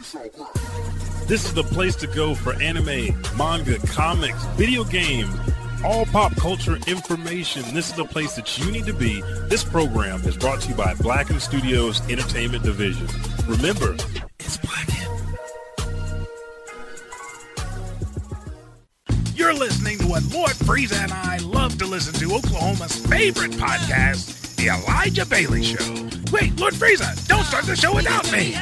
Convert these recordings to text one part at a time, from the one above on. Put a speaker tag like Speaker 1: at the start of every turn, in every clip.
Speaker 1: This is the place to go for anime, manga, comics, video games, all pop culture information. This is the place that you need to be. This program is brought to you by Blacken Studios Entertainment Division. Remember, it's Blacken.
Speaker 2: You're listening to what Lord Frieza and I love to listen to, Oklahoma's favorite podcast, The Elijah Bailey Show. Wait, Lord Frieza, don't start the show without me.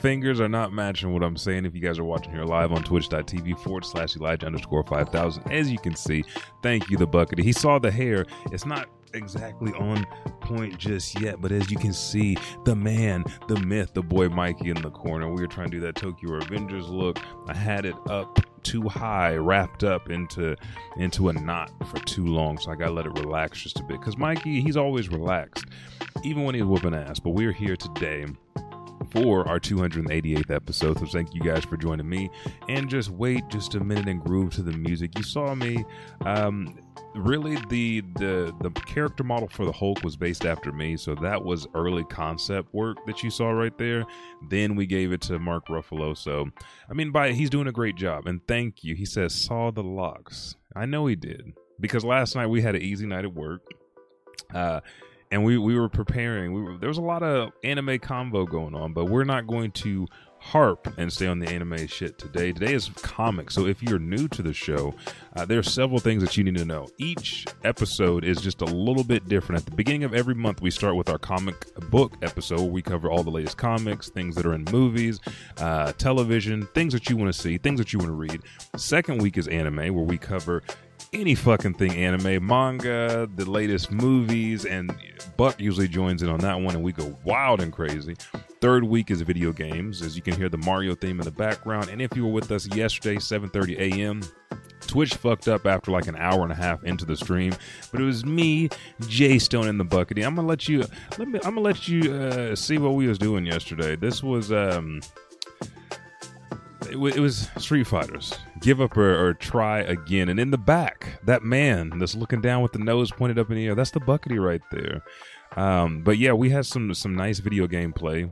Speaker 3: Fingers are not matching what I'm saying. If you guys are watching here live on twitch.tv forward slash Elijah underscore 5000, as you can see, thank you, the bucket. He saw the hair. It's not exactly on point just yet, but as you can see, the man, the myth, the boy Mikey in the corner. We were trying to do that Tokyo Revengers look. I had it up too high, wrapped up into into a knot for too long, so I gotta let it relax just a bit. Cause Mikey, he's always relaxed, even when he's whooping ass. But we're here today for our 288th episode. So thank you guys for joining me. And just wait just a minute and groove to the music. You saw me. Um, really, the the the character model for the Hulk was based after me, so that was early concept work that you saw right there. Then we gave it to Mark Ruffalo. So I mean, by he's doing a great job. And thank you. He says saw the locks. I know he did because last night we had an easy night at work. Uh, and we, we were preparing. We were, there was a lot of anime convo going on, but we're not going to harp and stay on the anime shit today. Today is comics. So if you're new to the show, uh, there are several things that you need to know. Each episode is just a little bit different. At the beginning of every month, we start with our comic book episode. Where we cover all the latest comics, things that are in movies, uh, television, things that you want to see, things that you want to read. Second week is anime, where we cover any fucking thing anime, manga, the latest movies, and Buck usually joins in on that one, and we go wild and crazy. Third week is video games, as you can hear the Mario theme in the background. And if you were with us yesterday, 7:30 a.m. Twitch fucked up after like an hour and a half into the stream, but it was me, Jay Stone, the Buckety. I'm gonna let you let me. I'm gonna let you uh, see what we was doing yesterday. This was um, it, wa- it was Street Fighters. Give up or, or try again. And in the back, that man that's looking down with the nose pointed up in the air. That's the Buckety right there. Um, but yeah, we had some some nice video gameplay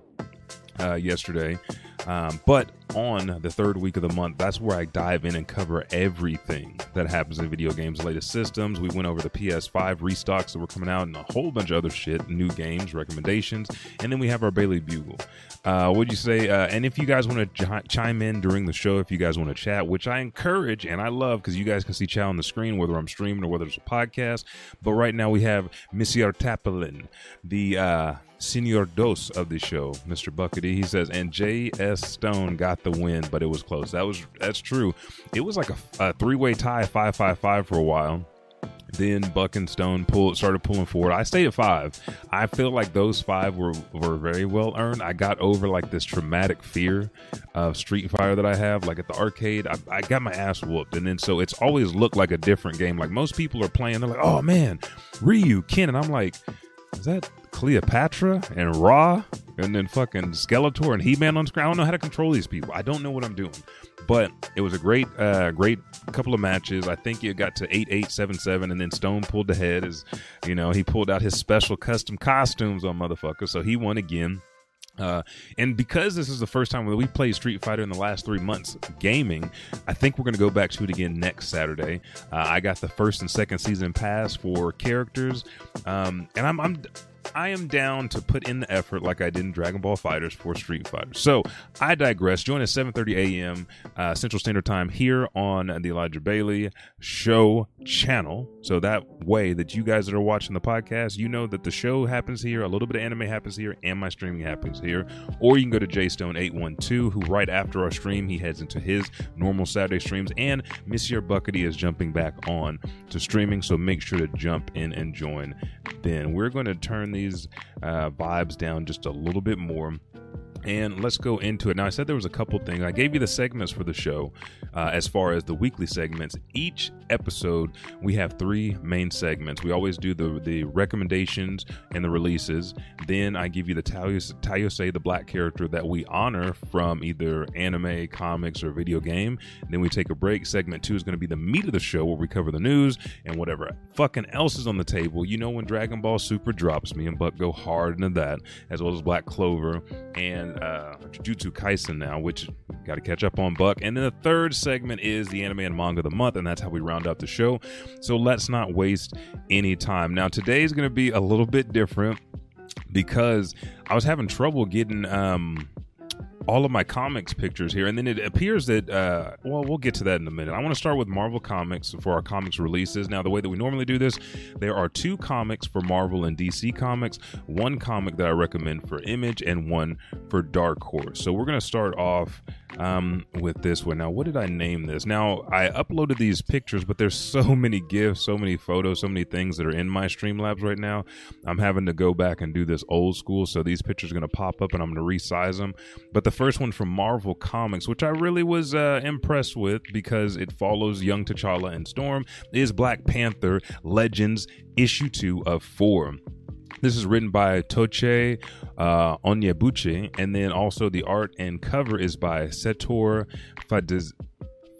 Speaker 3: uh, yesterday. Um, but on the third week of the month, that's where I dive in and cover everything that happens in video games, latest systems. We went over the PS5 restocks that were coming out and a whole bunch of other shit, new games, recommendations, and then we have our Bailey Bugle. Uh, what'd you say? Uh, and if you guys want to ch- chime in during the show, if you guys want to chat, which I encourage and I love because you guys can see chat on the screen, whether I'm streaming or whether it's a podcast. But right now we have Monsieur Taplin, the uh, Senior Dos of the show, Mr. Buckety. He says, and J.S. Stone got the win, but it was close. That was that's true. It was like a, a three way tie, five five five for a while. Then Buck and Stone pulled started pulling forward. I stayed at five. I feel like those five were were very well earned. I got over like this traumatic fear of Street Fighter that I have. Like at the arcade, I, I got my ass whooped, and then so it's always looked like a different game. Like most people are playing, they're like, "Oh man, Ryu, Ken," and I'm like, "Is that Cleopatra and Ra?" And then fucking Skeletor and He Man on screen. I don't know how to control these people. I don't know what I'm doing. But it was a great, uh, great couple of matches. I think it got to eight, eight, seven, seven, and then Stone pulled ahead. As you know, he pulled out his special custom costumes on motherfucker, so he won again. Uh, and because this is the first time that we played Street Fighter in the last three months gaming, I think we're going to go back to it again next Saturday. Uh, I got the first and second season pass for characters, um, and I'm, I'm I am down to put in the effort like I did in Dragon Ball FighterZ for Street Fighter. So I digress. Join us 7:30 a.m. Uh, Central Standard Time here on the Elijah Bailey Show channel. So that way that you guys that are watching the podcast, you know that the show happens here, a little bit of anime happens here, and my streaming happens here. Or you can go to JStone812, who right after our stream he heads into his normal Saturday streams, and Monsieur Buckety is jumping back on to streaming. So make sure to jump in and join. Then we're going to turn these uh, vibes down just a little bit more and let's go into it. Now i said there was a couple things. I gave you the segments for the show uh, as far as the weekly segments. Each episode we have three main segments. We always do the the recommendations and the releases. Then i give you the Tayose the black character that we honor from either anime comics or video game. Then we take a break. Segment two is going to be the meat of the show where we cover the news and whatever fucking else is on the table. You know when dragon ball super drops me and buck go hard into that as well as black clover and uh, Jujutsu Kaisen now, which got to catch up on Buck. And then the third segment is the anime and manga of the month, and that's how we round out the show. So let's not waste any time. Now, today is going to be a little bit different because I was having trouble getting um, all of my comics pictures here, and then it appears that uh, well, we'll get to that in a minute. I want to start with Marvel Comics for our comics releases. Now, the way that we normally do this, there are two comics for Marvel and DC Comics, one comic that I recommend for Image, and one for Dark Horse. So we're gonna start off um, with this one. Now, what did I name this? Now, I uploaded these pictures, but there's so many gifs, so many photos, so many things that are in my Streamlabs right now. I'm having to go back and do this old school, so these pictures are going to pop up and I'm going to resize them. But the first one from Marvel Comics, which I really was uh, impressed with because it follows young T'Challa and Storm, is Black Panther Legends issue 2 of 4. This is written by Tochi uh, Onyebuchi, and then also the art and cover is by Setor Fadiz-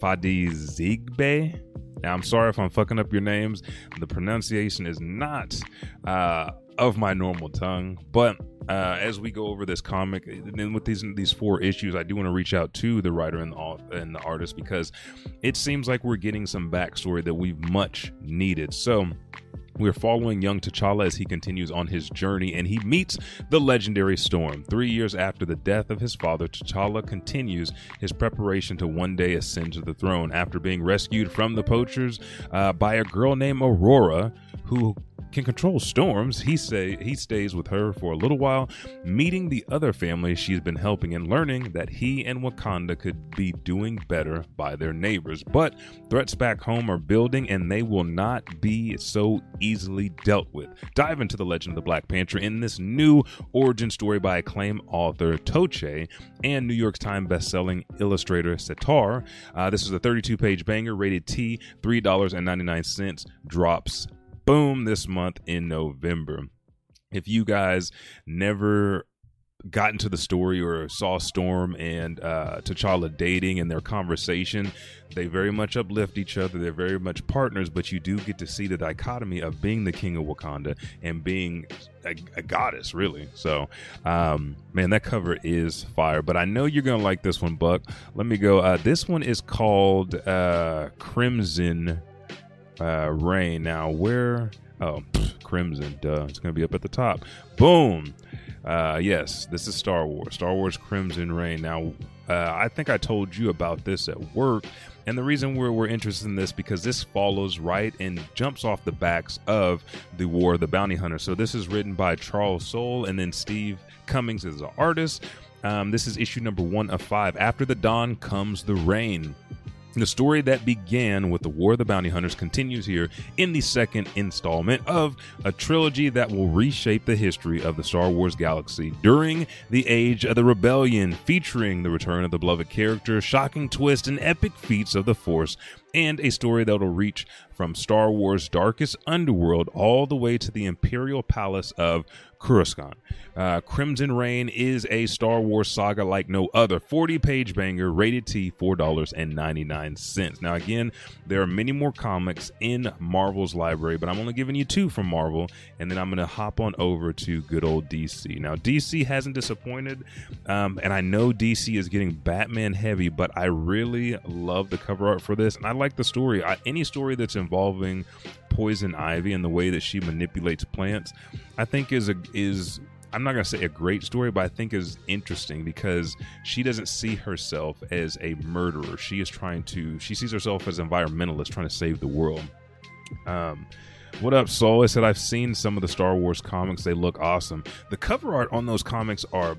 Speaker 3: Fadizigbe. Now, I'm sorry if I'm fucking up your names. The pronunciation is not uh, of my normal tongue, but uh, as we go over this comic, and with these these four issues, I do want to reach out to the writer and the, and the artist because it seems like we're getting some backstory that we've much needed. So we're following young T'Challa as he continues on his journey and he meets the legendary Storm. Three years after the death of his father, T'Challa continues his preparation to one day ascend to the throne after being rescued from the poachers uh, by a girl named Aurora who can control storms, he say he stays with her for a little while, meeting the other family she's been helping and learning that he and Wakanda could be doing better by their neighbors. But threats back home are building and they will not be so easily dealt with. Dive into the legend of the Black Panther in this new origin story by acclaimed author Tochi and New York Times bestselling illustrator Setor. Uh, this is a 32 page banger rated T, $3.99 drops boom this month in November. If you guys never got into the story or saw Storm and uh, T'Challa dating and their conversation, they very much uplift each other. They're very much partners, but you do get to see the dichotomy of being the king of Wakanda and being a, a goddess, really. So, um, man, that cover is fire. But I know you're gonna like this one, Buck. Let me go. Uh, this one is called uh, Crimson uh, Reign. Now, where? Oh, pff, Crimson. Duh. It's going to be up at the top. Boom. Uh, yes, this is Star Wars. Star Wars Crimson Reign. Now, uh, I think I told you about this at work. And the reason we're, we're interested in this because this follows right and jumps off the backs of the War of the Bounty Hunter. So this is written by Charles Soule and then Steve Cummings is an artist. Um, this is issue number one of five. After the dawn comes the rain. The story that began with the War of the Bounty Hunters continues here in the second installment of a trilogy that will reshape the history of the Star Wars galaxy during the Age of the Rebellion, featuring the return of the beloved character, shocking twist, and epic feats of the Force, and a story that will reach from Star Wars' darkest underworld all the way to the Imperial Palace of Coruscant. Uh, Crimson Reign is a Star Wars saga like no other. 40 page banger, rated T, $4.99. Now, again, there are many more comics in Marvel's library, but I'm only giving you two from Marvel, and then I'm going to hop on over to good old DC. Now, DC hasn't disappointed, um, and I know DC is getting Batman heavy, but I really love the cover art for this, and I like the story. I, any story that's involving Poison Ivy and the way that she manipulates plants, I think is a is I'm not going to say a great story, but I think is interesting because she doesn't see herself as a murderer. She is trying to, she sees herself as environmentalist trying to save the world. Um, what up, Saul? I said I've seen some of the Star Wars comics. They look awesome. The cover art on those comics are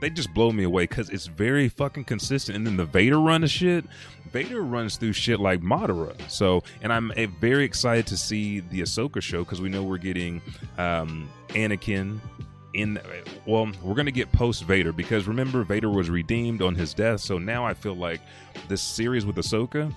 Speaker 3: they just blow me away because it's very fucking consistent. And then the Vader run of shit, Vader runs through shit like Madara. So, and I'm uh, very excited to see the Ahsoka show because we know we're getting um, Anakin in well we're gonna get post vader because remember vader was redeemed on his death so now i feel like this series with ahsoka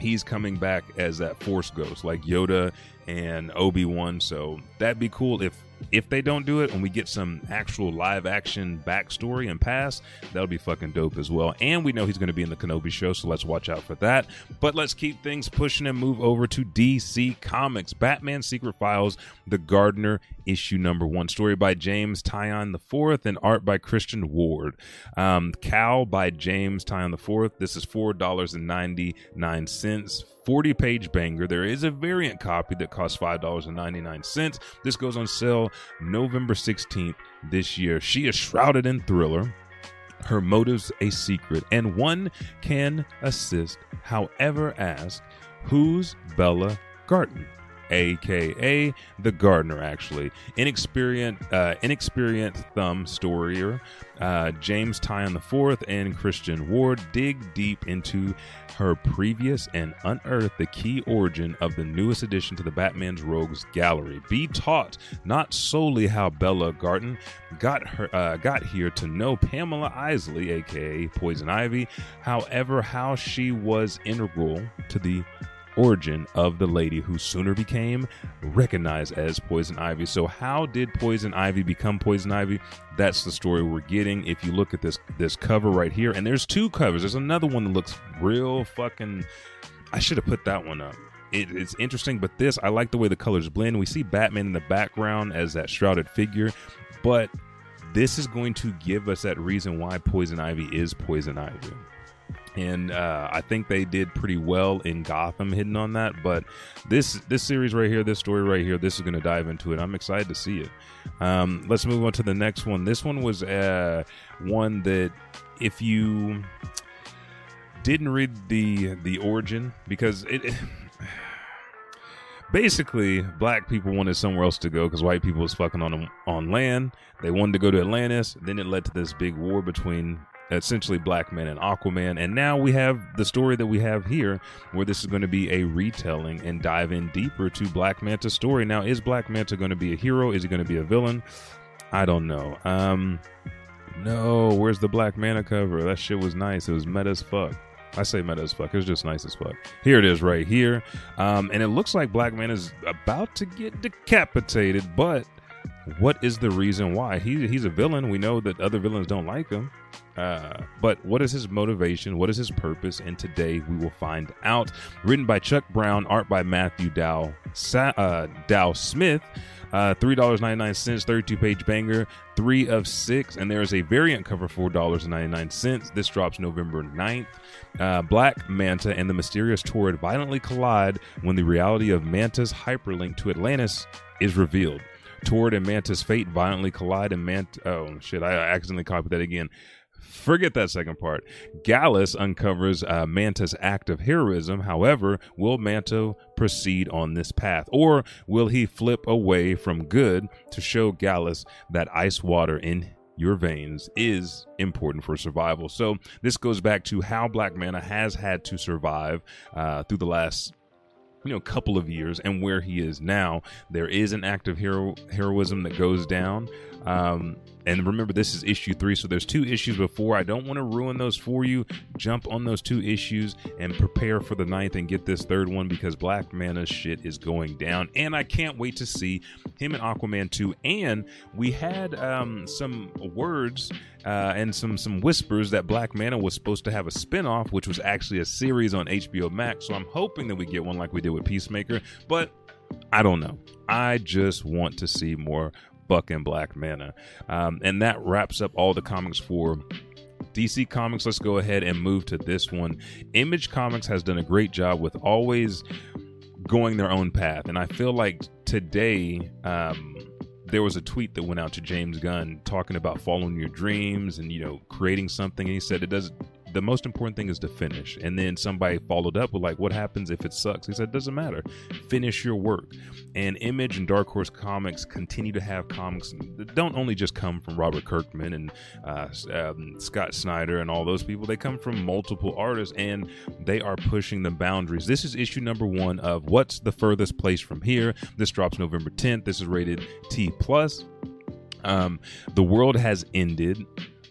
Speaker 3: he's coming back as that force ghost like yoda and obi-wan so that'd be cool if if they don't do it and we get some actual live action backstory and pass, that'll be fucking dope as well. And we know he's going to be in the Kenobi show, so let's watch out for that. But let's keep things pushing and move over to DC Comics Batman Secret Files, The Gardener, issue number one. Story by James Tynion IV and art by Christian Ward. Um, Cal by James Tynion IV. This is $4.99. 40 page banger. There is a variant copy that costs $5.99. This goes on sale November 16th this year. She is shrouded in thriller. Her motives a secret, and one can assist. However, ask, who's Bella Garten? Aka the gardener actually. Inexperienced uh, inexperienced thumb storier uh, james tynion IV and christian ward dig deep into her previous and unearth the key origin of the newest addition to the batman's rogues gallery. Be taught not solely how bella garten got her uh, got here to know pamela isley aka poison ivy however how she was integral to the origin of the lady who sooner became recognized as Poison Ivy. So, how did Poison Ivy become Poison Ivy? That's the story we're getting. If you look at this this cover right here, and there's two covers. There's another one that looks real fucking. I should have put that one up. It, it's interesting, but this I like the way the colors blend. We see Batman in the background as that shrouded figure, but this is going to give us that reason why Poison Ivy is Poison Ivy and uh, I think they did pretty well in Gotham hitting on that. But this this series right here, this story right here, this is going to dive into it. I'm excited to see it. Um, let's move on to the next one. This one was uh, one that if you didn't read the the origin because it, it basically black people wanted somewhere else to go because white people was fucking on them on land. They wanted to go to Atlantis. Then it led to this big war between essentially Black Man and Aquaman. And now we have the story that we have here, where this is going to be a retelling and dive in deeper to Black Manta's story. Now, is Black Manta going to be a hero? Is he going to be a villain? I don't know. Um, no, where's the Black Manta cover? That shit was nice. It was meta as fuck. I say meta as fuck. It was just nice as fuck. Here it is right here. Um, and it looks like Black Man is about to get decapitated, but what is the reason why? He, he's a villain. We know that other villains don't like him. Uh, but what is his motivation? What is his purpose? And today we will find out. Written by Chuck Brown, art by Matthew Dow, Sa- uh, Dow Smith. Uh, $3.99, 32 page banger, three of six. And there is a variant cover, $4.99. This drops November 9th. Uh, Black Manta and the mysterious Torrid violently collide when the reality of Manta's hyperlink to Atlantis is revealed. Torrid and Manta's fate violently collide, and Manta. Oh shit! I accidentally copied that again. Forget that second part. Gallus uncovers uh, Manta's act of heroism. However, will Manta proceed on this path, or will he flip away from good to show Gallus that ice water in your veins is important for survival. So this goes back to how Black Manta has had to survive uh, through the last you know a couple of years and where he is now there is an act of hero heroism that goes down. Um, and remember this is issue three so there's two issues before. I don't want to ruin those for you. Jump on those two issues and prepare for the ninth and get this third one because black manta shit is going down. And i can't wait to see him and aquaman 2 and we had um, some words uh, and some some whispers that black manta was supposed to have a spin-off which was actually a series on hbo max. So i'm hoping that we get one like we did with peacemaker but I don't know. I just want to see more fucking Black Mana. Um, and that wraps up all the comics for DC Comics. Let's go ahead and move to this one. Image Comics has done a great job with always going their own path. And I feel like today, um, there was a tweet that went out to James Gunn talking about following your dreams and you know creating something. And he said it does the most important thing is to finish. And then somebody followed up with like, what happens if it sucks? He said, doesn't matter. Finish your work. And Image and Dark Horse Comics continue to have comics that don't only just come from Robert Kirkman and uh, um, Scott Snyder and all those people. They come from multiple artists and they are pushing the boundaries. This is issue number one of What's the Furthest Place from Here. This drops November 10th. This is rated T plus. Um, the world has ended.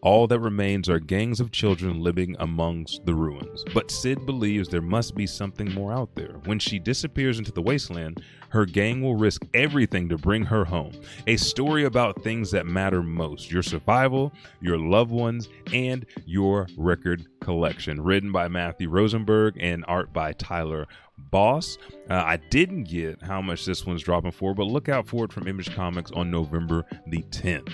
Speaker 3: All that remains are gangs of children living amongst the ruins. But Sid believes there must be something more out there. When she disappears into the wasteland, her gang will risk everything to bring her home. A story about things that matter most your survival, your loved ones, and your record collection. Written by Matthew Rosenberg and art by Tyler Boss. Uh, I didn't get how much this one's dropping for, but look out for it from Image Comics on November the 10th.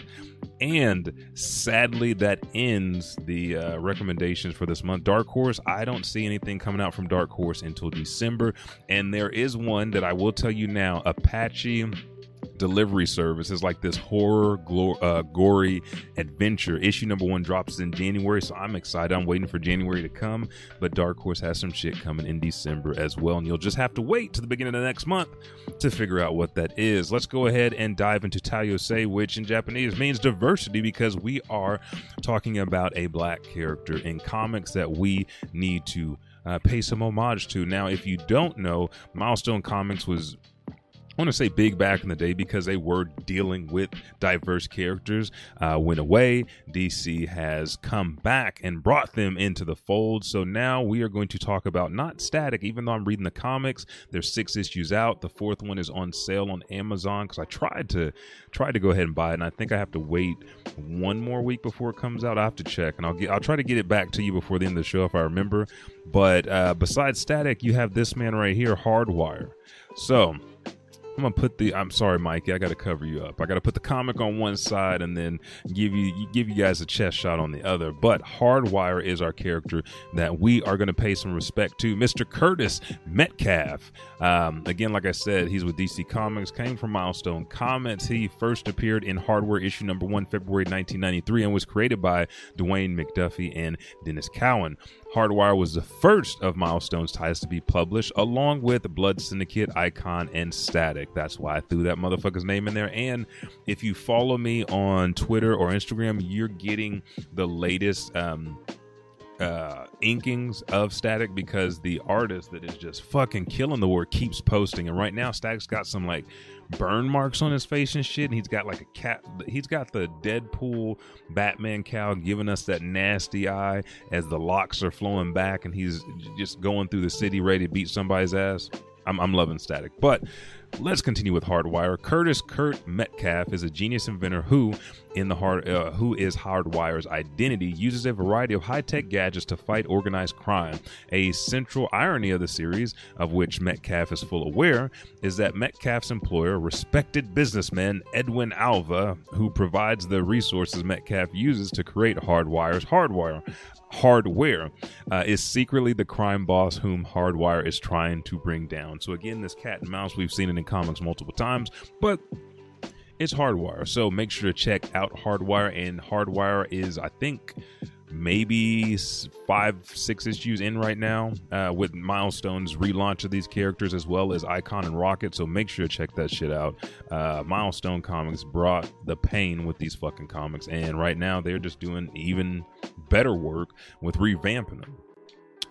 Speaker 3: And sadly, that ends the uh, recommendations for this month. Dark Horse, I don't see anything coming out from Dark Horse until December. And there is one that I will tell you now Apache delivery service is like this horror uh, gory adventure. Issue number one drops in january so i'm excited. I'm waiting for january to come but dark horse has some shit coming in december as well and you'll just have to wait to the beginning of the next month to figure out what that is. Let's go ahead and dive into taiyosei which in japanese means diversity because we are talking about a black character in comics that we need to uh, pay some homage to. Now if you don't know milestone comics was I want to say big back in the day because they were dealing with diverse characters. Uh, went away. DC has come back and brought them into the fold. So now we are going to talk about not static, even though I'm reading the comics. There's six issues out. The fourth one is on sale on Amazon because I tried to tried to go ahead and buy it, and I think I have to wait one more week before it comes out. I have to check, and I'll get I'll try to get it back to you before the end of the show if I remember. But uh, besides static, you have this man right here, Hardwire. So I'm gonna put the. I'm sorry, Mikey. I got to cover you up. I got to put the comic on one side and then give you give you guys a chest shot on the other. But Hardwire is our character that we are gonna pay some respect to, Mr. Curtis Metcalf. Um, again, like I said, he's with DC Comics. Came from Milestone Comics. He first appeared in Hardware issue number one, February 1993, and was created by Dwayne McDuffie and Denys Cowan. Hardwire was the first of Milestone's ties to be published, along with Blood Syndicate, Icon, and Static. That's why I threw that motherfucker's name in there. And if you follow me on Twitter or Instagram, you're getting the latest um, uh, inkings of Static because the artist that is just fucking killing the work keeps posting. And right now, Static's got some like burn marks on his face and shit. And he's got like a cat. He's got the Deadpool Batman cow giving us that nasty eye as the locks are flowing back, and he's just going through the city ready to beat somebody's ass. I'm, I'm loving Static, but Let's continue with Hardwire. Curtis Kurt Metcalf is a genius inventor who, in the hard, uh, who is Hardwire's identity, uses a variety of high-tech gadgets to fight organized crime. A central irony of the series, of which Metcalf is full aware, is that Metcalf's employer, respected businessman Edwin Alva, who provides the resources Metcalf uses to create Hardwire's hardwire, Hardware uh, is secretly the crime boss whom Hardwire is trying to bring down. So, again, this cat and mouse, we've seen it in comics multiple times, but it's Hardwire. So, make sure to check out Hardwire. And Hardwire is, I think, maybe five, six issues in right now uh, with Milestone's relaunch of these characters as well as Icon and Rocket. So make sure to check that shit out. Uh, Milestone Comics brought the pain with these fucking comics, and right now they're just doing even better work with revamping them.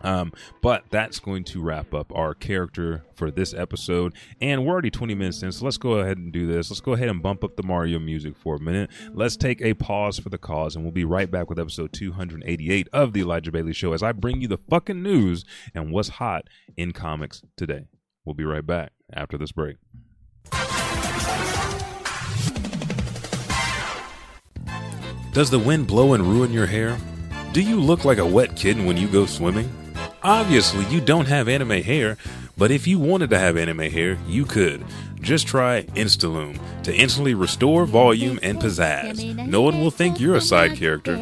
Speaker 3: Um, but that's going to wrap up our character for this episode. And we're already 20 minutes in, so let's go ahead and do this. Let's go ahead and bump up the Mario music for a minute. Let's take a pause for the cause, and we'll be right back with episode 288 of The Elijah Bailey Show as I bring you the fucking news and what's hot in comics today. We'll be right back after this break. Does the wind blow and ruin your hair? Do you look like a wet kitten when you go swimming? Obviously, you don't have anime hair, but if you wanted to have anime hair, you could. Just try Instaloom to instantly restore volume and pizzazz. No one will think you're a side character.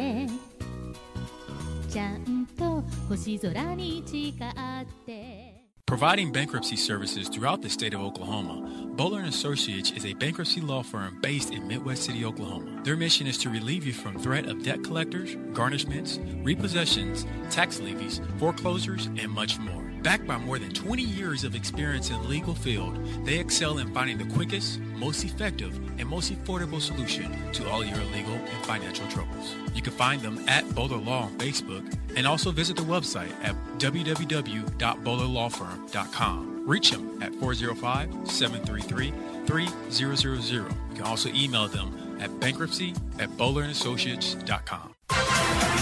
Speaker 4: Providing bankruptcy services throughout the state of Oklahoma, Bowler Associates is a bankruptcy law firm based in Midwest City, Oklahoma. Their mission is to relieve you from threat of debt collectors, garnishments, repossessions, tax levies, foreclosures, and much more. Backed by more than 20 years of experience in the legal field, they excel in finding the quickest, most effective, and most affordable solution to all your legal and financial troubles. You can find them at Bowler Law on Facebook and also visit their website at www.bowlerlawfirm.com. Reach them at 405 733 3000. You can also email them at bankruptcy at bowlerandassociates.com.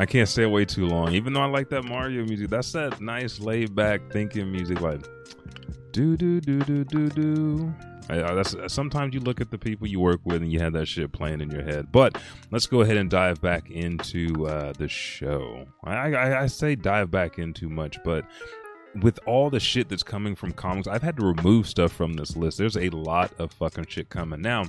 Speaker 3: I can't stay away too long, even though I like that Mario music. That's that nice laid back thinking music, like do do do do do do. Sometimes you look at the people you work with and you have that shit playing in your head. But let's go ahead and dive back into uh, the show. I, I, I say dive back into much, but with all the shit that's coming from comics, I've had to remove stuff from this list. There's a lot of fucking shit coming now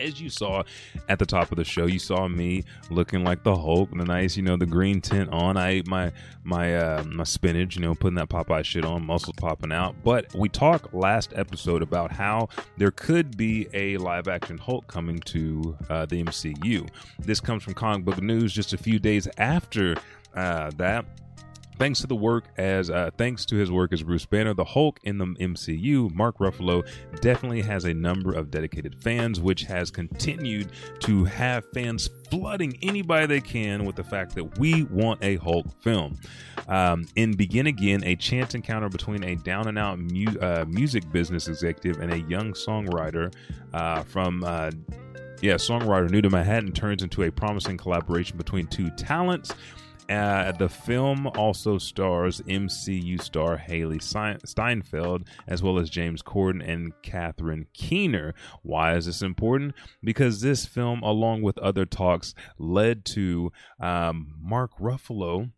Speaker 3: as you saw at the top of the show, you saw me looking like the Hulk, the nice, you know, the green tint on. I ate my my uh, my spinach, you know, putting that Popeye shit on, muscles popping out. But we talked last episode about how there could be a live action Hulk coming to uh, the MCU. This comes from Comic Book News just a few days after uh, that thanks to the work as uh, thanks to his work as Bruce Banner, the Hulk in the MCU, Mark Ruffalo definitely has a number of dedicated fans, which has continued to have fans flooding anybody they can with the fact that we want a Hulk film. Um, in Begin Again, a chance encounter between a down and out mu- uh, music business executive and a young songwriter uh, from uh, yeah, songwriter new to Manhattan turns into a promising collaboration between two talents. Uh, the film also stars MCU star Hailee Steinfeld as well as James Corden and Catherine Keener. Why is this important? Because this film, along with other talks, led to um, Mark Ruffalo.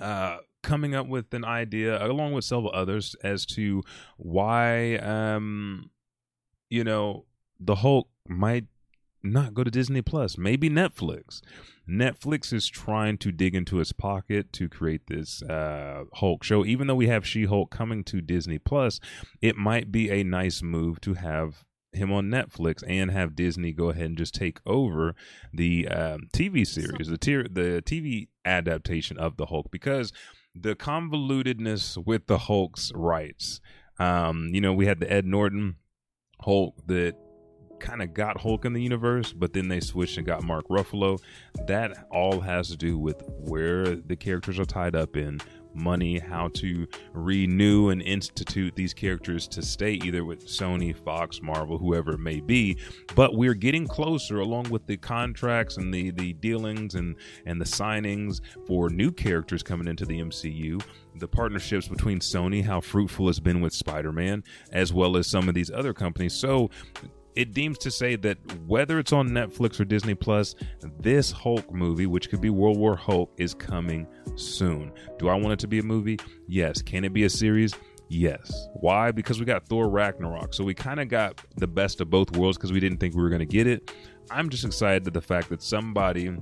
Speaker 3: Uh, coming up with an idea along with several others as to why um you know the hulk might not go to Disney Plus, maybe Netflix. Netflix is trying to dig into its pocket to create this uh, Hulk show. Even though we have She Hulk coming to Disney Plus, it might be a nice move to have him on Netflix and have Disney go ahead and just take over the um, TV series, the the TV adaptation of the Hulk, because the convolutedness with the Hulk's rights. Um, you know, we had the Ed Norton Hulk that kind of got Hulk in the universe, but then they switched and got Mark Ruffalo. That all has to do with where the characters are tied up in money, how to renew and institute these characters to stay either with Sony, Fox, Marvel, whoever it may be. But we're getting closer along with the contracts and the, the dealings and, and the signings for new characters coming into the MCU. The partnerships between Sony, how fruitful it's been with Spider Man, as well as some of these other companies. So it deems to say that whether it's on Netflix or Disney Plus, this Hulk movie, which could be World War Hulk, is coming soon. Do I want it to be a movie? Yes. Can it be a series? Yes. Why? Because we got Thor Ragnarok. So we kind of got the best of both worlds because we didn't think we were going to get it. I'm just excited at the fact that somebody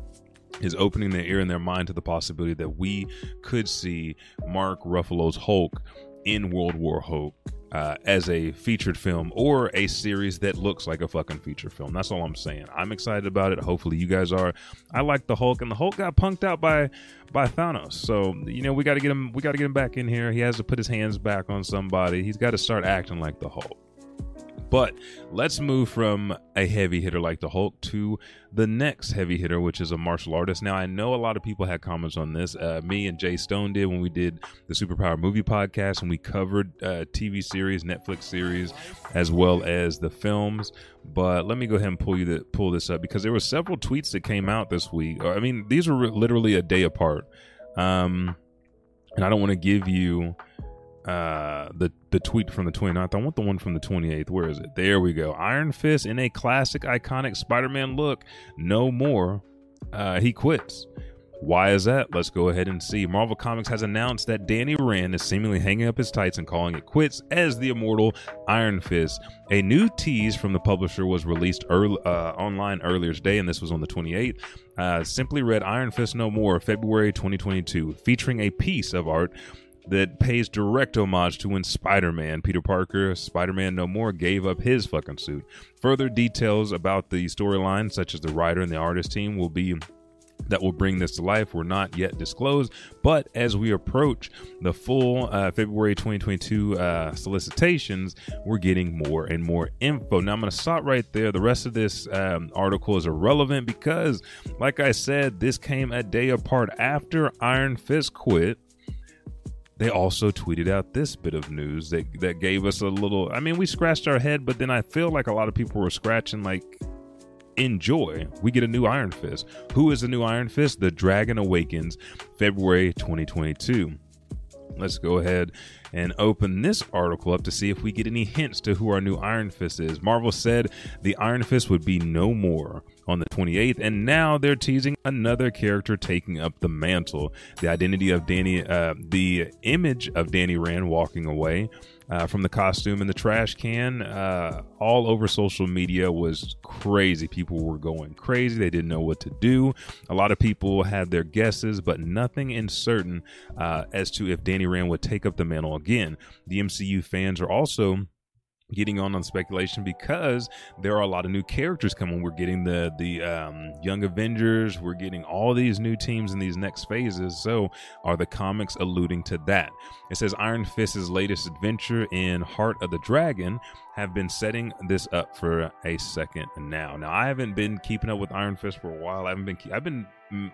Speaker 3: is opening their ear and their mind to the possibility that we could see Mark Ruffalo's Hulk in World War Hulk uh, as a featured film or a series that looks like a fucking feature film. That's all I'm saying. I'm excited about it. Hopefully you guys are. I like the Hulk, and the Hulk got punked out by by Thanos. So you know we got to get him. We got to get him back in here. He has to put his hands back on somebody. He's got to start acting like the Hulk. But let's move from a heavy hitter like the Hulk to the next heavy hitter, which is a martial artist. Now, I know a lot of people had comments on this. Uh, me and Jay Stone did when we did the Superpower Movie Podcast, and we covered uh, TV series, Netflix series, as well as the films. But let me go ahead and pull you the, pull this up because there were several tweets that came out this week. I mean, these were literally a day apart. Um, and I don't want to give you uh the the tweet from the 29th i want the one from the 28th where is it there we go iron fist in a classic iconic spider-man look no more uh he quits Why is that? Let's go ahead and see. Marvel Comics has announced that Danny Rand is seemingly hanging up his tights and calling it quits as the immortal Iron Fist. A new tease from the publisher was released early, uh, online earlier today, and this was on the 28th. Uh, simply read Iron Fist No More, February 2022, featuring a piece of art that pays direct homage to when Spider Man, Peter Parker, Spider Man No More, gave up his fucking suit. Further details about the storyline, such as the writer and the artist team, will be that will bring this to life were not yet disclosed. But as we approach the full uh, February 2022 uh, solicitations, we're getting more and more info. Now, I'm going to stop right there. The rest of this um, article is irrelevant because, like I said, this came a day apart after Iron Fist quit they also tweeted out this bit of news that that gave us a little I mean we scratched our head but then I feel like a lot of people were scratching like enjoy. We get a new Iron Fist. Who is the new Iron Fist? The Dragon Awakens, February 2022. Let's go ahead and open this article up to see if we get any hints to who our new Iron Fist is. Marvel said the Iron Fist would be no more on the 28th, and now they're teasing another character taking up the mantle. The identity of Danny, uh, the image of Danny Rand walking away uh, from the costume in the trash can uh, all over social media was crazy. People were going crazy. They didn't know what to do. A lot of people had their guesses, but nothing in certain uh, as to if Danny Rand would take up the mantle again. The MCU fans are also getting on on speculation because there are a lot of new characters coming. We're getting the the um, Young Avengers. We're getting all these new teams in these next phases. So, are the comics alluding to that? It says Iron Fist's latest adventure in Heart of the Dragon have been setting this up for a second now. Now, I haven't been keeping up with Iron Fist for a while. I haven't been. I've been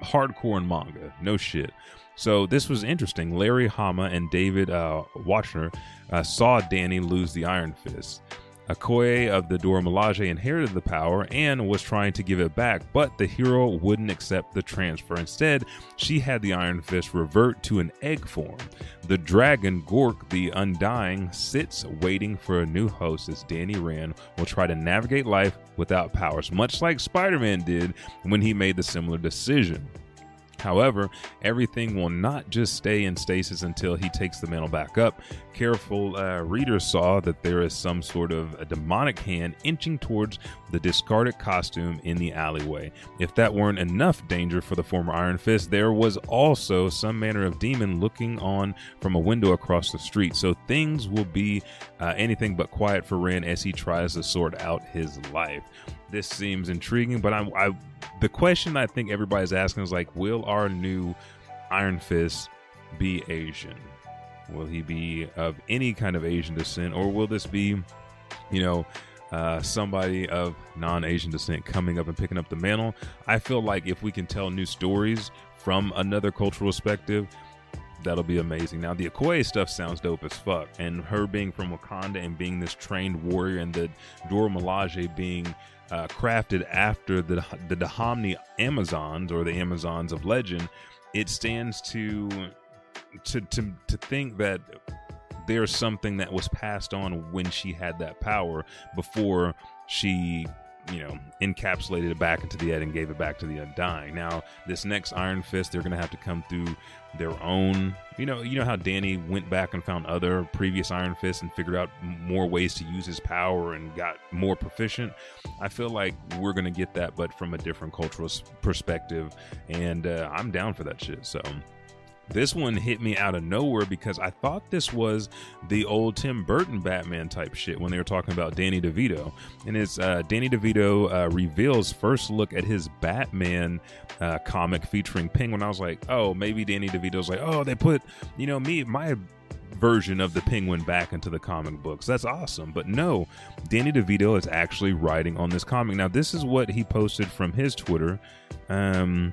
Speaker 3: hardcore in manga. No shit. So this was interesting. Larry Hama and David uh, Wachter uh, saw Danny lose the Iron Fist. Okoye of the Dora Milaje inherited the power and was trying to give it back, but the hero wouldn't accept the transfer. Instead, she had the Iron Fist revert to an egg form. The dragon Gork the Undying sits waiting for a new host as Danny Rand will try to navigate life without powers, much like Spider Man did when he made the similar decision. However, everything will not just stay in stasis until he takes the mantle back up. Careful uh, readers saw that there is some sort of a demonic hand inching towards the discarded costume in the alleyway. If that weren't enough danger for the former Iron Fist, there was also some manner of demon looking on from a window across the street. So things will be uh, anything but quiet for Rand as he tries to sort out his life this seems intriguing, but I'm, I, the question I think everybody's asking is like, will our new Iron Fist be Asian? Will he be of any kind of Asian descent, or will this be, you know, uh, somebody of non-Asian descent coming up and picking up the mantle? I feel like if we can tell new stories from another cultural perspective, that'll be amazing. Now, the Okoye stuff sounds dope as fuck, and her being from Wakanda and being this trained warrior, and the Dora Milaje being uh, crafted after the the Dahomey Amazons or the Amazons of legend, it stands to to to to think that there's something that was passed on when she had that power before she you know, encapsulated it back into the Ed and gave it back to the Undying. Now, this next Iron Fist, they're going to have to come through their own. You know, you know how Danny went back and found other previous Iron Fists and figured out more ways to use his power and got more proficient. I feel like we're going to get that, but from a different cultural perspective, and uh, I'm down for that shit. So. This one hit me out of nowhere because I thought this was the old Tim Burton Batman type shit when they were talking about Danny DeVito. And it's uh, Danny DeVito uh, reveals first look at his Batman uh, comic featuring Penguin. I was like, oh, maybe Danny DeVito's like, oh, they put, you know, me, my version of the penguin back into the comic books. That's awesome. But no, Danny DeVito is actually writing on this comic. Now, this is what he posted from his Twitter, um,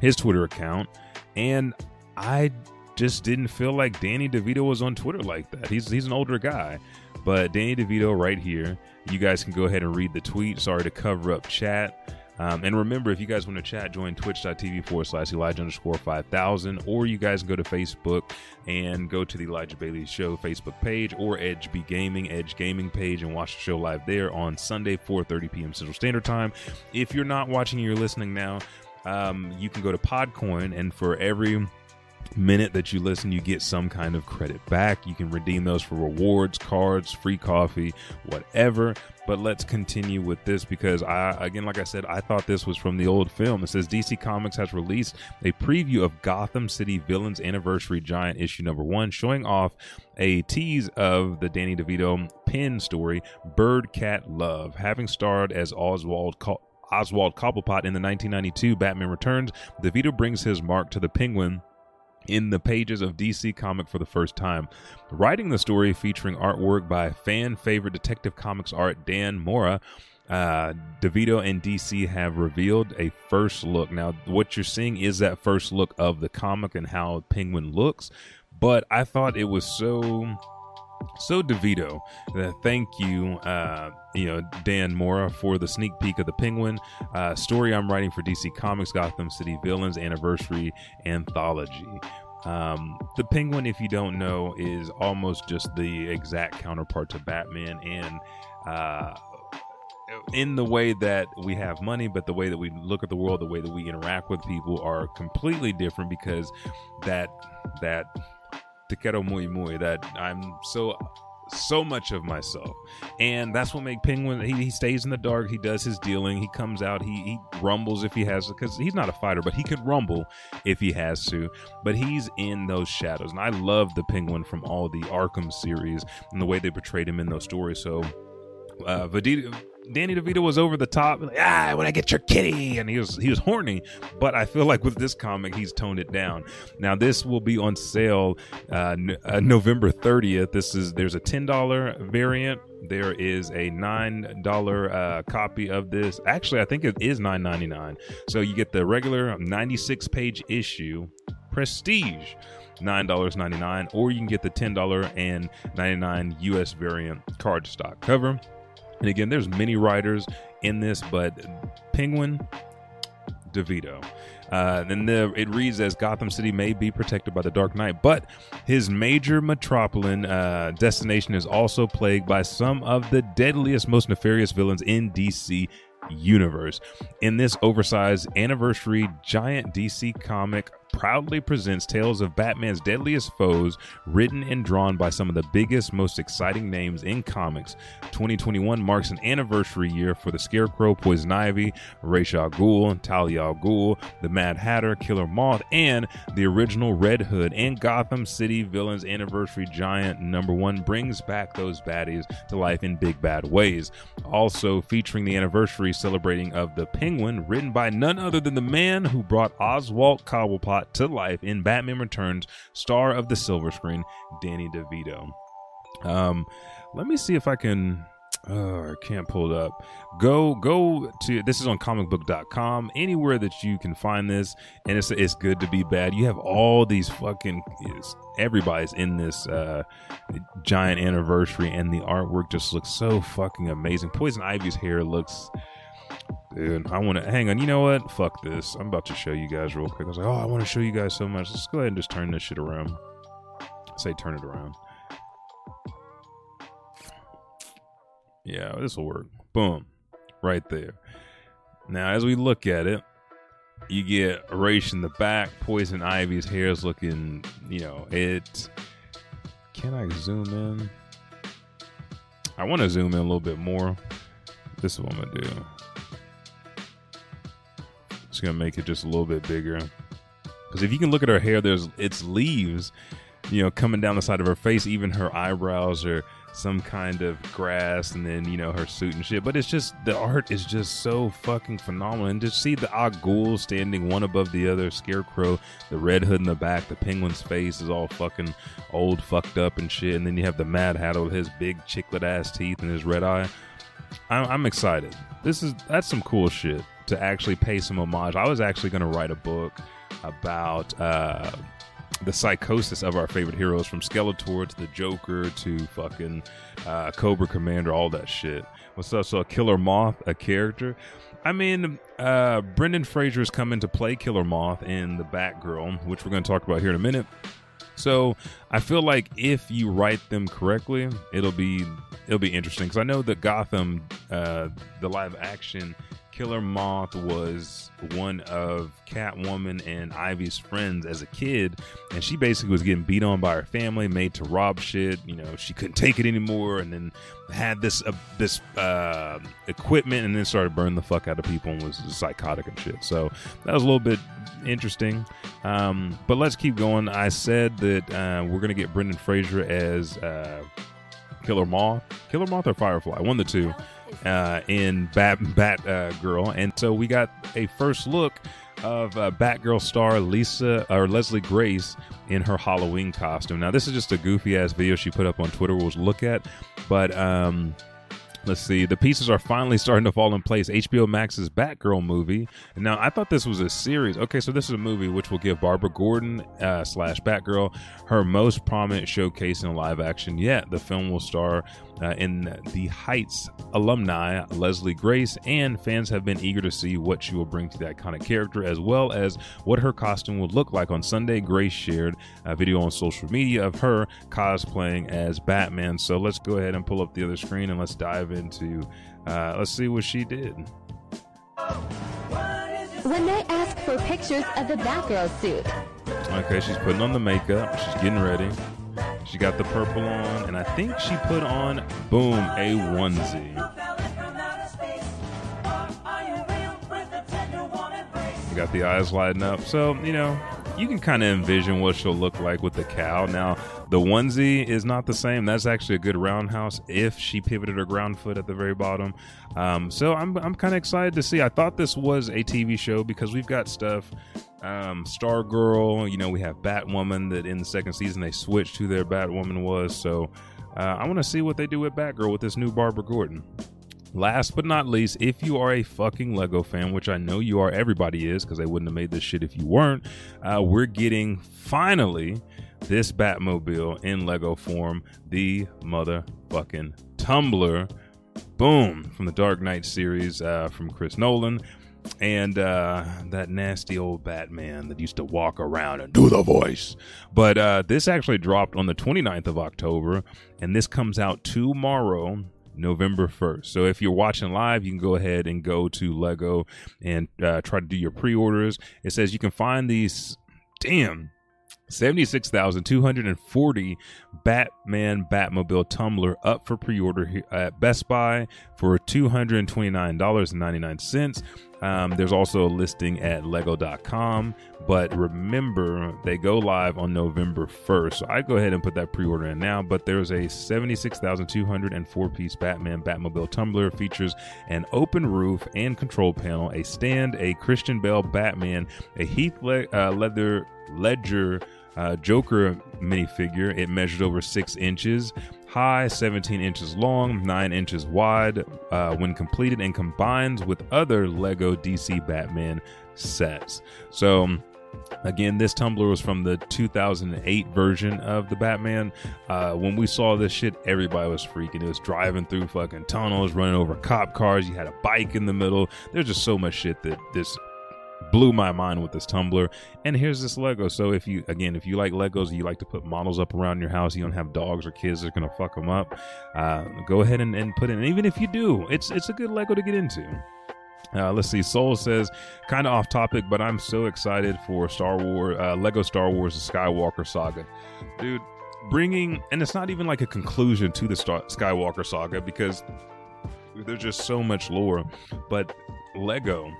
Speaker 3: his Twitter account. And I just didn't feel like Danny DeVito was on Twitter like that. He's he's an older guy, but Danny DeVito right here. You guys can go ahead and read the tweet. Sorry to cover up chat. Um, and remember, if you guys want to chat, join twitch.tv forward slash Elijah underscore 5000, or you guys can go to Facebook and go to the Elijah Bailey Show Facebook page or Edge Be Gaming, Edge Gaming page, and watch the show live there on Sunday, 4.30 p.m. Central Standard Time. If you're not watching, you're listening now, um, you can go to Podcoin, and for every minute that you listen, you get some kind of credit back. You can redeem those for rewards, cards, free coffee, whatever. But let's continue with this because I, again, like I said, I thought this was from the old film. It says DC Comics has released a preview of Gotham City Villains Anniversary Giant issue number one, showing off a tease of the Danny DeVito pin story, Bird Cat Love, having starred as Oswald. Oswald Cobblepot in the 1992 Batman Returns, DeVito brings his mark to the Penguin in the pages of DC Comic for the first time. Writing the story featuring artwork by fan favorite Detective Comics art Dan Mora, uh, DeVito and DC have revealed a first look. Now, what you're seeing is that first look of the comic and how Penguin looks, but I thought it was so so DeVito, uh, thank you, uh, you know Dan Mora for the sneak peek of the Penguin uh, story I'm writing for DC Comics Gotham City Villains Anniversary Anthology. Um, the Penguin, if you don't know, is almost just the exact counterpart to Batman, and uh, in the way that we have money, but the way that we look at the world, the way that we interact with people are completely different because that that that I'm so so much of myself. And that's what make penguin he, he stays in the dark. He does his dealing. He comes out. He, he rumbles if he has because he's not a fighter but he could rumble if he has to. But he's in those shadows. And i love the penguin from all the arkham series and the way they portrayed him in those stories. So uh, Vedita, Danny DeVito was over the top, like, ah, when I get your kitty, and he was he was horny. But I feel like with this comic, he's toned it down. Now this will be on sale uh, uh, November 30th. This is there's a ten dollar variant. There is a nine dollar uh, copy of this. Actually, I think it is nine ninety nine. So you get the regular 96 page issue, Prestige. $9.99 or you can get the $10 and 99 US variant cardstock cover. And again, there's many writers in this, but Penguin, DeVito. Uh, and the, it reads as Gotham City may be protected by the Dark Knight, but his major metropolitan uh, destination is also plagued by some of the deadliest, most nefarious villains in DC universe. In this oversized anniversary giant DC comic proudly presents tales of Batman's deadliest foes, written and drawn by some of the biggest, most exciting names in comics. 2021 marks an anniversary year for the Scarecrow, Poison Ivy, Ra's al Ghul, Talia al Ghul, the Mad Hatter, Killer Moth, and the original Red Hood and Gotham City Villains Anniversary Giant number one brings back those baddies to life in big bad ways. Also featuring the anniversary celebrating of the Penguin, written by none other than the man who brought Oswald Cobblepot to life in Batman Returns, star of the silver screen, Danny DeVito. Um, let me see if I can. Oh, I can't pull it up. Go go to this is on comicbook.com. Anywhere that you can find this, and it's it's good to be bad. You have all these fucking everybody's in this uh, giant anniversary, and the artwork just looks so fucking amazing. Poison Ivy's hair looks Dude, I want to hang on. You know what? Fuck this. I'm about to show you guys real quick. I was like, oh, I want to show you guys so much. Let's go ahead and just turn this shit around. Say turn it around. Yeah, this will work. Boom. Right there. Now, as we look at it, you get Ra's in the back. Poison Ivy's hair is looking, you know, it. Can I zoom in? I want to zoom in a little bit more. This is what I'm going to do. Just gonna make it just a little bit bigger. Because if you can look at her hair, there's it's leaves, you know, coming down the side of her face. Even her eyebrows are some kind of grass, and then you know her suit and shit. But it's just the art is just so fucking phenomenal. And just see the Al standing one above the other, Scarecrow, the Red Hood in the back, the Penguin's face is all fucking old, fucked up and shit. And then you have the Mad Hatter with his big chiclet ass teeth and his red eye. I'm, I'm excited. This is that's some cool shit to actually pay some homage. I was actually going to write a book about uh, the psychosis of our favorite heroes, from Skeletor to the Joker to fucking uh, Cobra Commander, all that shit. What's up? So, Killer Moth, a character. I mean, uh, Brendan Fraser is coming to play Killer Moth in the Batgirl, which we're going to talk about here in a minute. So I feel like if you write them correctly, it'll be it'll be interesting because I know that Gotham, uh, the live action Killer Moth was one of Catwoman and Ivy's friends as a kid, and she basically was getting beat on by her family, made to rob shit. You know, she couldn't take it anymore, and then had this uh, this uh, equipment, and then started burning the fuck out of people and was psychotic and shit. So that was a little bit interesting. Um, but let's keep going. I said that uh, we're gonna get Brendan Fraser as uh, Killer Moth, Killer Moth or Firefly, one of the two uh, in Bat Bat uh, Girl, and so we got a first look of uh, Batgirl star Lisa or Leslie Grace in her Halloween costume. Now, this is just a goofy ass video she put up on Twitter. We'll look at, but um, Let's see. The pieces are finally starting to fall in place. HBO Max's Batgirl movie. Now, I thought this was a series. Okay, so this is a movie which will give Barbara Gordon uh, slash Batgirl her most prominent showcase in live action yet. The film will star uh, in The Heights alumni Leslie Grace, and fans have been eager to see what she will bring to the iconic character, as well as what her costume will look like. On Sunday, Grace shared a video on social media of her cosplaying as Batman. So let's go ahead and pull up the other screen and let's dive into. Uh, let's see what she did.
Speaker 5: When they ask for pictures of the Batgirl suit,
Speaker 3: Okay, she's putting on the makeup. She's getting ready. She got the purple on, and I think she put on, boom, a onesie. You got the eyes lighting up. So, you know, you can kind of envision what she'll look like with the cow. Now, the onesie is not the same. That's actually a good roundhouse if she pivoted her ground foot at the very bottom. Um, so I'm, I'm kind of excited to see. I thought this was a TV show because we've got stuff um, Stargirl. You know, we have Batwoman that in the second season they switched who their Batwoman was. So uh, I want to see what they do with Batgirl with this new Barbara Gordon. Last but not least, if you are a fucking Lego fan, which I know you are, everybody is, because they wouldn't have made this shit if you weren't, uh, we're getting finally this Batmobile in Lego form, the motherfucking Tumbler. Boom! From the Dark Knight series uh, from Chris Nolan and uh, that nasty old Batman that used to walk around and do the voice. But uh, this actually dropped on the 29th of October, and this comes out tomorrow. November 1st. So if you're watching live, you can go ahead and go to Lego and uh, try to do your pre orders. It says you can find these, damn, 76,240 Batman Batmobile Tumbler up for pre order at Best Buy for $229.99. Um, there's also a listing at lego.com, but remember they go live on November 1st. So I go ahead and put that pre order in now. But there's a 76,204 piece Batman Batmobile Tumbler, features an open roof and control panel, a stand, a Christian Bale Batman, a Heath Le- uh, Leather Ledger uh, Joker minifigure. It measured over six inches high, 17 inches long, 9 inches wide uh, when completed and combines with other Lego DC Batman sets. So, Again, this tumbler was from the 2008 version of the Batman. Uh, when we saw this shit, everybody was freaking. It was driving through fucking tunnels, running over cop cars. You had a bike in the middle. There's just so much shit that this blew my mind with this tumbler. And here's this Lego. So if you again, if you like Legos, you like to put models up around your house, you don't have dogs or kids that are gonna fuck them up. Uh, go ahead and, and put in. And even if you do, it's it's a good Lego to get into. Uh, let's see. Soul says, kind of off topic, but I'm so excited for Star Wars, uh, Lego Star Wars: The Skywalker Saga, dude. Bringing, and it's not even like a conclusion to the Star- Skywalker Saga because there's just so much lore. But Lego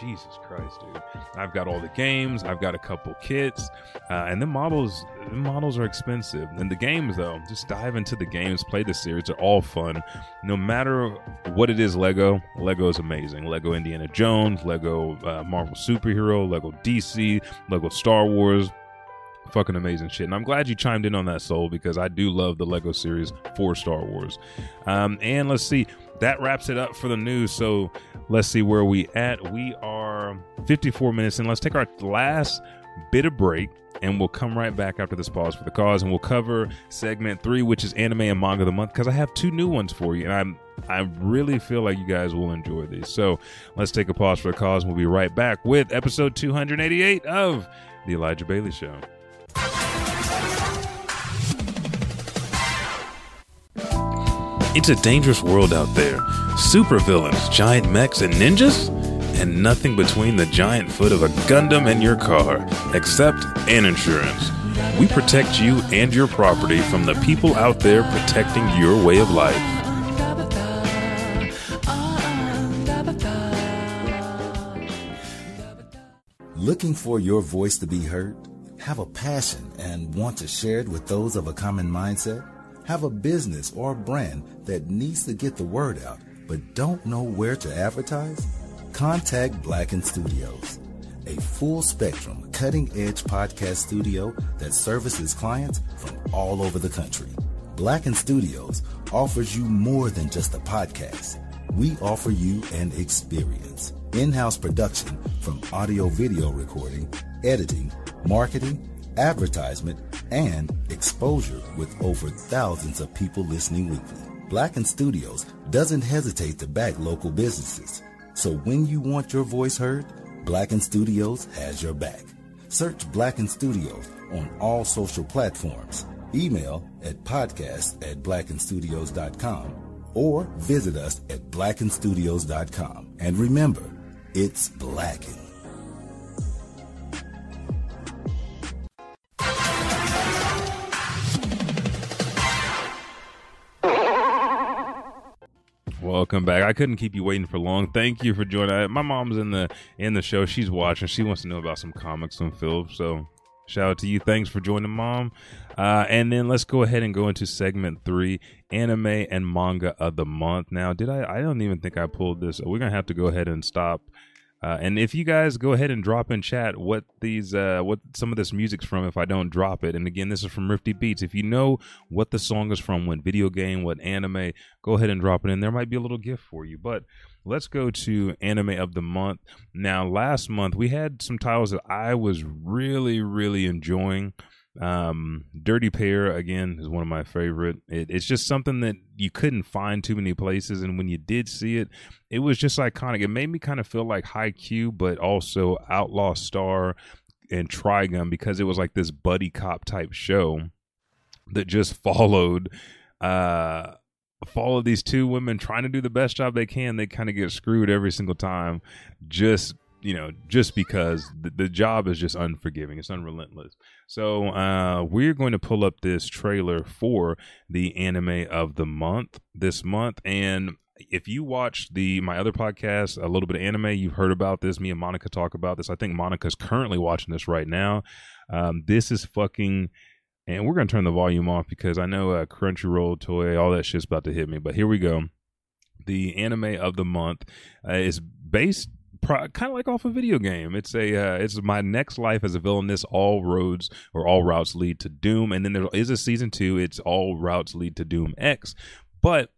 Speaker 3: Jesus Christ, dude! I've got all the games. I've got a couple kits, uh, and the models. The models are expensive. And the games, though, just dive into the games. Play the series. They're all fun. No matter what it is, Lego. Lego is amazing. Lego Indiana Jones. Lego uh, Marvel superhero. Lego DC. Lego Star Wars fucking amazing shit. And I'm glad you chimed in on that, Soul, because I do love the Lego series for Star Wars. Um, and let's see, that wraps it up for the news. So let's see where we at. We are 54 minutes in. Let's take our last bit of break and we'll come right back after this pause for the cause and we'll cover segment three which is anime and manga of the month because i have two new ones for you and i'm i really feel like you guys will enjoy these so let's take a pause for the cause and we'll be right back with episode 288 of the elijah bailey show
Speaker 1: It's a dangerous world out there. Supervillains, giant mechs, and ninjas? And nothing between the giant foot of a Gundam and your car, except an insurance. We protect you and your property from the people out there protecting your way of life.
Speaker 6: Looking for your voice to be heard? Have a passion and want to share it with those of a common mindset? Have a business or a brand that needs to get the word out but don't know where to advertise? Contact Blacken Studios, a full spectrum, cutting edge podcast studio that services clients from all over the country. Blacken Studios offers you more than just a podcast. We offer you an experience. In house production from audio video recording, editing, marketing, advertisement, and exposure with over thousands of people listening weekly. Blacken Studios doesn't hesitate to back local businesses. So when you want your voice heard, Blacken Studios has your back. Search Blacken Studios on all social platforms. Email at podcast at blackenstudios.com or visit us at blackenstudios.com. And remember, it's Blacken.
Speaker 3: Welcome back. I couldn't keep you waiting for long. Thank you for joining. My mom's in the in the show. She's watching. She wants to know about some comics and films. So shout out to you. Thanks for joining, mom. Uh, and then let's go ahead and go into segment three: anime and manga of the month. Now, did I? I don't even think I pulled this. We're gonna have to go ahead and stop uh, and if you guys go ahead and drop in chat what these uh, what some of this music's from if I don't drop it. And again, this is from Rifti Beats. If you know what the song is from, what video game, what anime, go ahead and drop it in. There might be a little gift for you. But let's go to anime of the month. Now, last month we had some titles that I was really, really enjoying. Um, Dirty Pair again is one of my favorite. It, it's just something that you couldn't find too many places, and when you did see it, it was just iconic. It made me kind of feel like Haikyu, but also Outlaw Star and Trigun because it was like this buddy cop type show that just followed uh follow these two women trying to do the best job they can they kind of get screwed every single time just you know, just because the, the job is just unforgiving, it's unrelentless. So uh, we're going to pull up this trailer for the anime of the month this month, and if you watch the my other podcast, a little bit of anime, you've heard about this. Me and Monica talk about this. I think Monica's currently watching this right now. Um, this is fucking, and we're gonna turn the volume off because I know uh, Crunchyroll, Toei, all that shit's about to hit me. But here we go. The anime of the month uh, is based pro- kind of like off a video game. It's a uh, it's my next life as a villainess. All roads or all routes lead to Doom, and then there is a season two. It's all routes lead to Doom X, but.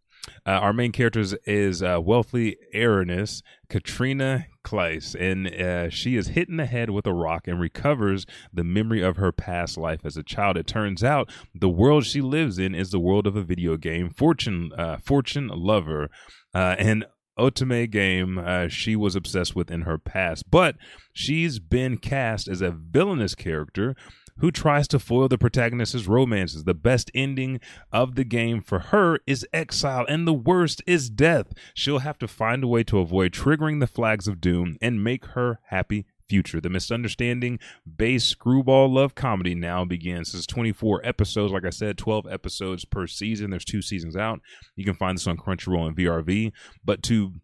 Speaker 3: Uh, our main character is, uh, wealthy Aranus, Katrina Claes, and uh, she is hit in the head with a rock and recovers the memory of her past life as a child. It turns out the world she lives in is the world of a video game, Fortune uh, Fortune Lover, uh, and Otome game uh, she was obsessed with in her past, but she's been cast as a villainous character who tries to foil the protagonist's romances. The best ending of the game for her is exile, and the worst is death. She'll have to find a way to avoid triggering the flags of doom and make her happy future. The misunderstanding based screwball love comedy now begins. This is 24 episodes. Like I said, 12 episodes per season. There's two seasons out. You can find this on Crunchyroll and VRV. But to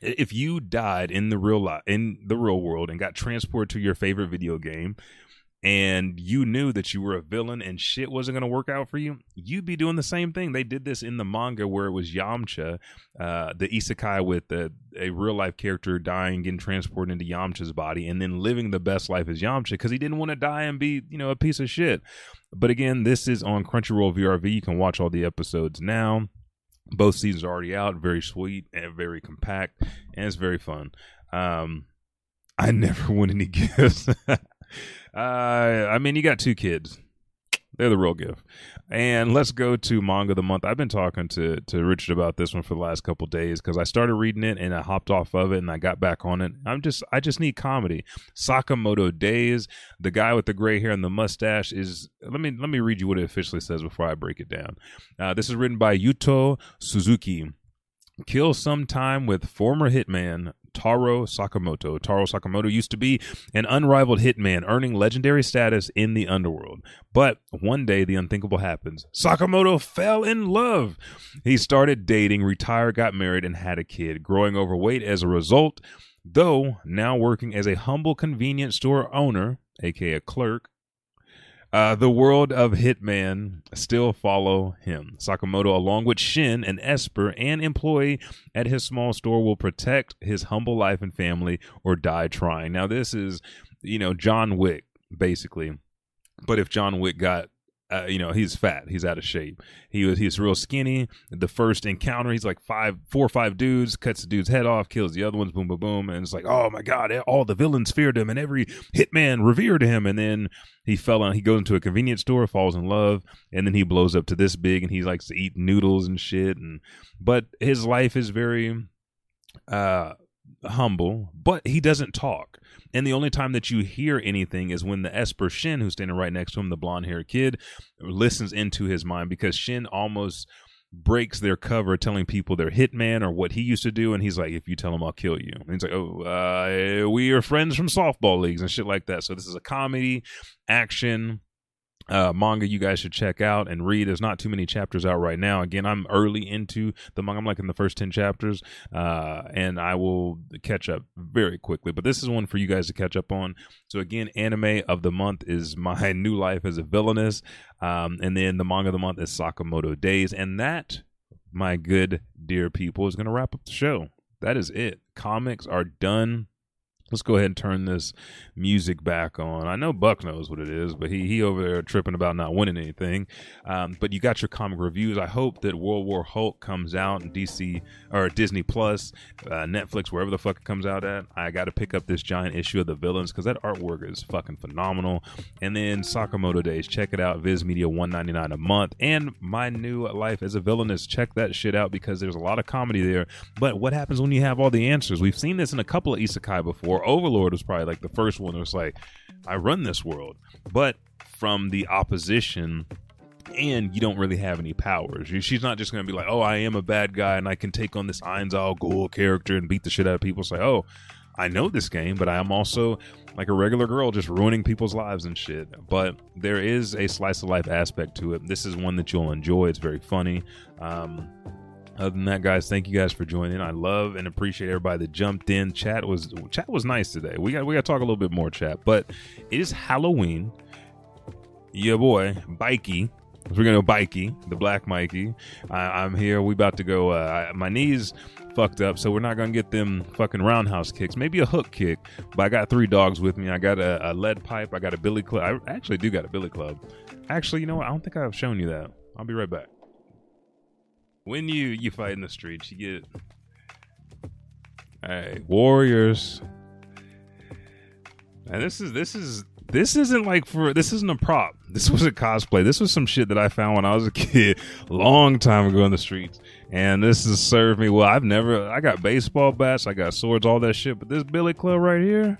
Speaker 3: if you died in the real life in the real world and got transported to your favorite video game and you knew that you were a villain and shit wasn't going to work out for you, you'd be doing the same thing. They did this in the manga where it was Yamcha, uh, the isekai with a, a real life character dying, getting transported into Yamcha's body, and then living the best life as Yamcha because he didn't want to die and be, you know, a piece of shit. But again, this is on Crunchyroll VRV. You can watch all the episodes now. Both seasons are already out. Very sweet and very compact, and it's very fun. Um, I never won any gifts. Uh, I mean, you got two kids. They're the real gift. And let's go to manga of the month. I've been talking to to Richard about this one for the last couple days because I started reading it and I hopped off of it and I got back on it. I'm just I just need comedy. Sakamoto Days. The guy with the gray hair and the mustache is. Let me let me read you what it officially says before I break it down. Uh, this is written by Yuto Suzuki. Kill some time with former hitman Taro Sakamoto. Taro Sakamoto used to be an unrivaled hitman, earning legendary status in the underworld. But one day, the unthinkable happens. Sakamoto fell in love. He started dating, retired, got married, and had a kid, growing overweight as a result. Though now working as a humble convenience store owner, aka clerk, uh, the world of Hitman still follow him. Sakamoto, along with Shin, an Esper and employee at his small store, will protect his humble life and family or die trying. Now, this is, you know, John Wick, basically. But if John Wick got uh, you know he's fat. He's out of shape. He was he's real skinny. The first encounter he's like five four or five dudes cuts the dude's head off kills the other ones boom boom boom. And it's like oh my god all the villains feared him and every hitman revered him. And then he fell on he goes into a convenience store falls in love and then he blows up to this big and he likes to eat noodles and shit. And but his life is very uh humble but he doesn't talk and the only time that you hear anything is when the Esper Shin, who's standing right next to him, the blonde haired kid, listens into his mind because Shin almost breaks their cover telling people they're hitman or what he used to do. And he's like if you tell him i'll kill you. And he's like oh uh, we are friends from softball leagues and shit like that. So this is a comedy action uh, manga you guys should check out and read. There's not too many chapters out right now. Again, I'm early into the manga. I'm like in the first 10 chapters, uh, and I will catch up very quickly. But this is one for you guys to catch up on. So, again, anime of the month is My New Life as a Villainess. Um, and then the manga of the month is Sakamoto Days. And that, my good dear people, is going to wrap up the show. That is it. Comics are done let's go ahead and turn this music back on. I know Buck knows what it is, but he he over there tripping about not winning anything. Um, but you got your comic reviews. I hope that World War Hulk comes out in DC or Disney Plus, uh, Netflix, wherever the fuck it comes out at. I got to pick up this giant issue of the villains because that artwork is fucking phenomenal. And then Sakamoto Days, check it out. Viz Media one ninety nine a month, and my new life as a villainess. Check that shit out because there's a lot of comedy there. But what happens when you have all the answers? We've seen this in a couple of isekai before Overlord was probably like the first one. It was like, I run this world, but from the opposition and you don't really have any powers. She's not just going to be like, "Oh, I am a bad guy and I can take on this Ainz Ghoul character and beat the shit out of people." Say, "Oh, I know this game, but I am also like a regular girl just ruining people's lives and shit." But there is a slice of life aspect to it. This is one that you'll enjoy. It's very funny. Um, other than that, guys, thank you guys for joining. I love and appreciate everybody that jumped in. Chat was chat was nice today. We got we got to talk a little bit more chat, but it is Halloween. Yeah, boy, Bikey. We're gonna go Bikey, the Black Mikey. I, am here. We about to go. Uh, my knees fucked up, so we're not gonna get them fucking roundhouse kicks. Maybe a hook kick. But I got three dogs with me. I got a, a lead pipe. I got a billy club. I actually do got a billy club. Actually, you know what? I don't think I've shown you that. I'll be right back when you you fight in the streets, you get hey warriors. And this is this is this isn't like for this isn't a prop. This was a cosplay. This was some shit that I found when I was a kid, long time ago in the streets. And this has served me well. I've never I got baseball bats, I got swords, all that shit. But this Billy Club right here,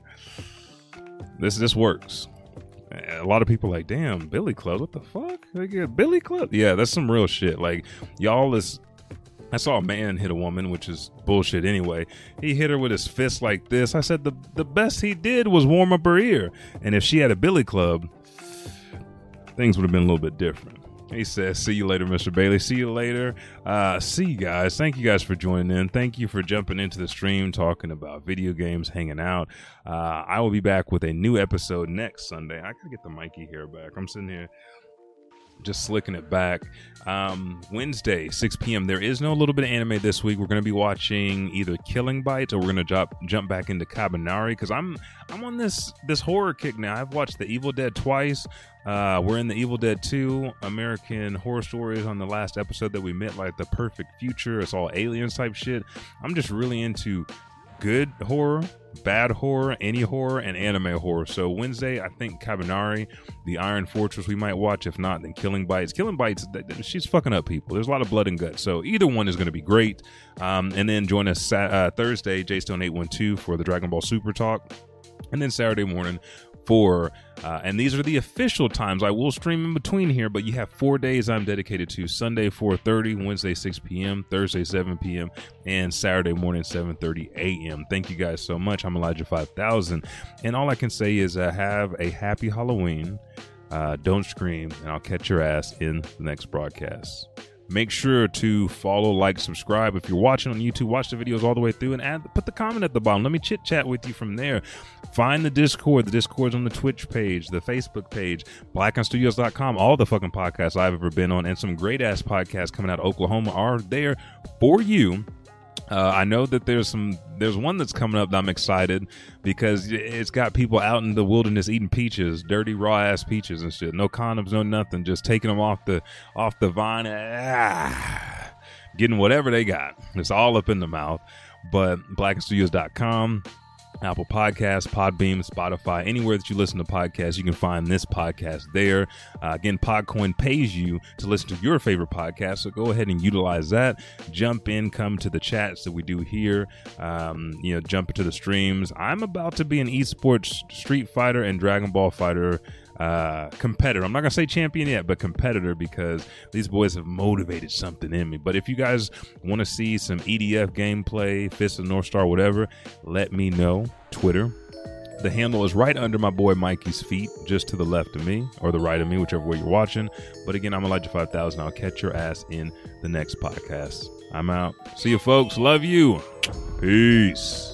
Speaker 3: this this works a lot of people like, damn, Billy Club, what the fuck? Get Billy Club? Yeah, that's some real shit. Like y'all is. I saw a man hit a woman, which is bullshit anyway. He hit her with his fist like this. I said the the best he did was warm up her ear, and if she had a Billy Club, things would have been a little bit different. He says, See you later, Mr. Bailey. See you later. Uh, see you guys. Thank you guys for joining in. Thank you for jumping into the stream, talking about video games, hanging out. Uh, I will be back with a new episode next Sunday. I gotta get the Mikey hair back. I'm sitting here just slicking it back. Um, Wednesday, 6 p.m. There is no little bit of anime this week. We're going to be watching either Killing Bites or we're going to jump jump back into Kabaneri because I'm I'm on this this horror kick now. I've watched The Evil Dead twice. Uh, we're in The Evil Dead 2 American Horror Stories on the last episode that we met, like the perfect future. It's all aliens type shit. I'm just really into good horror, bad horror, any horror, and anime horror. So Wednesday, I think Kabaneri, The Iron Fortress, we might watch. If not, then Killing Bites. Killing Bites, she's fucking up people. There's a lot of blood and guts. So either one is going to be great. Um, and then join us uh, Thursday, J Stone 812 for the Dragon Ball Super Talk. And then Saturday morning four. Uh, and these are the official times. I will stream in between here, but you have four days I'm dedicated to: Sunday 4:30, Wednesday 6 p.m., Thursday 7 p.m., and Saturday morning 7:30 a.m. Thank you guys so much. I'm Elijah 5000, and all I can say is uh, have a happy Halloween. Uh, don't scream, and I'll catch your ass in the next broadcast. Make sure to follow, like, subscribe. If you're watching on YouTube, watch the videos all the way through and add, put the comment at the bottom. Let me chit chat with you from there. Find the Discord. The Discord's on the Twitch page, the Facebook page, blackenstudios.com. All the fucking podcasts I've ever been on and some great ass podcasts coming out of Oklahoma are there for you uh, I know that there's some there's one that's coming up that I'm excited because it's got people out in the wilderness eating peaches, dirty raw ass peaches and shit. No condoms, no nothing, just taking them off the off the vine, ah, getting whatever they got. It's all up in the mouth. But blackenstudios.com Apple Podcasts, Podbean, Spotify, anywhere that you listen to podcasts, you can find this podcast there. Uh, again, Podcoin pays you to listen to your favorite podcast, so go ahead and utilize that. Jump in, come to the chats that we do here. Um, you know, jump into the streams. I'm about to be an esports Street Fighter and Dragon Ball Fighter uh, competitor. I'm not gonna say champion yet, but competitor because these boys have motivated something in me. But if you guys want to see some EDF gameplay, Fist of North Star, whatever, let me know. Twitter. The handle is right under my boy Mikey's feet, just to the left of me or the right of me, whichever way you're watching. But again, I'm Elijah 5000. I'll catch your ass in the next podcast. I'm out. See you, folks. Love you. Peace.